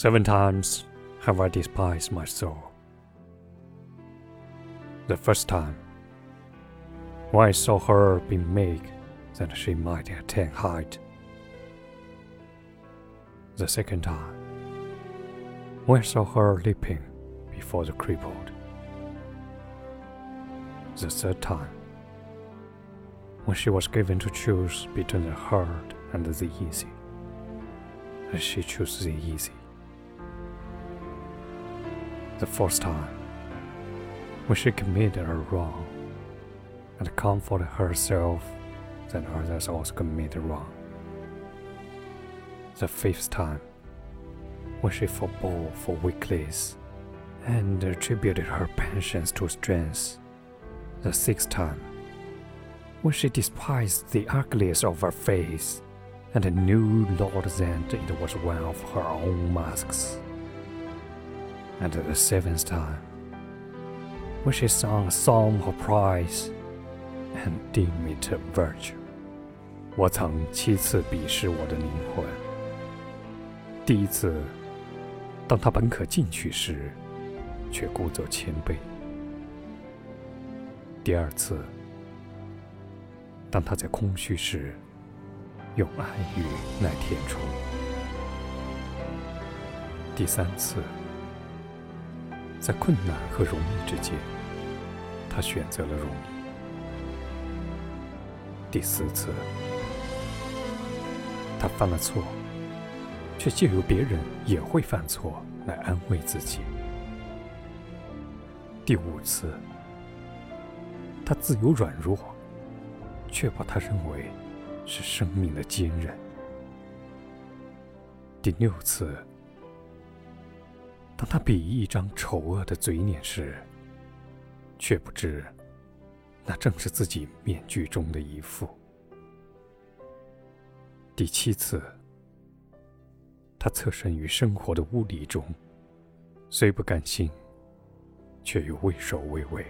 Seven times have I despised my soul. The first time, when I saw her being meek that she might attain height. The second time, when I saw her leaping before the crippled. The third time, when she was given to choose between the hard and the easy, and she chose the easy. The fourth time, when she committed a wrong and comforted herself that others also committed wrong. The fifth time, when she forbore for weakness and attributed her patience to strength. The sixth time, when she despised the ugliness of her face and knew not that it was one of her own masks. And the seventh time, when she sung a song of praise and deemed it a virtue. 我曾七次鄙视我的灵魂。第一次，当他本可进取时，却故作谦卑；第二次，当他在空虚时，用暗语来填充；第三次，在困难和容易之间，他选择了容易；第四次，他犯了错，却借由别人也会犯错来安慰自己；第五次，他自由软弱，却把他认为是生命的坚韧；第六次，当他鄙夷一张丑恶的嘴脸时，却不知那正是自己面具中的一副。第七次，他侧身于生活的污泥中，虽不甘心，却又畏首畏尾。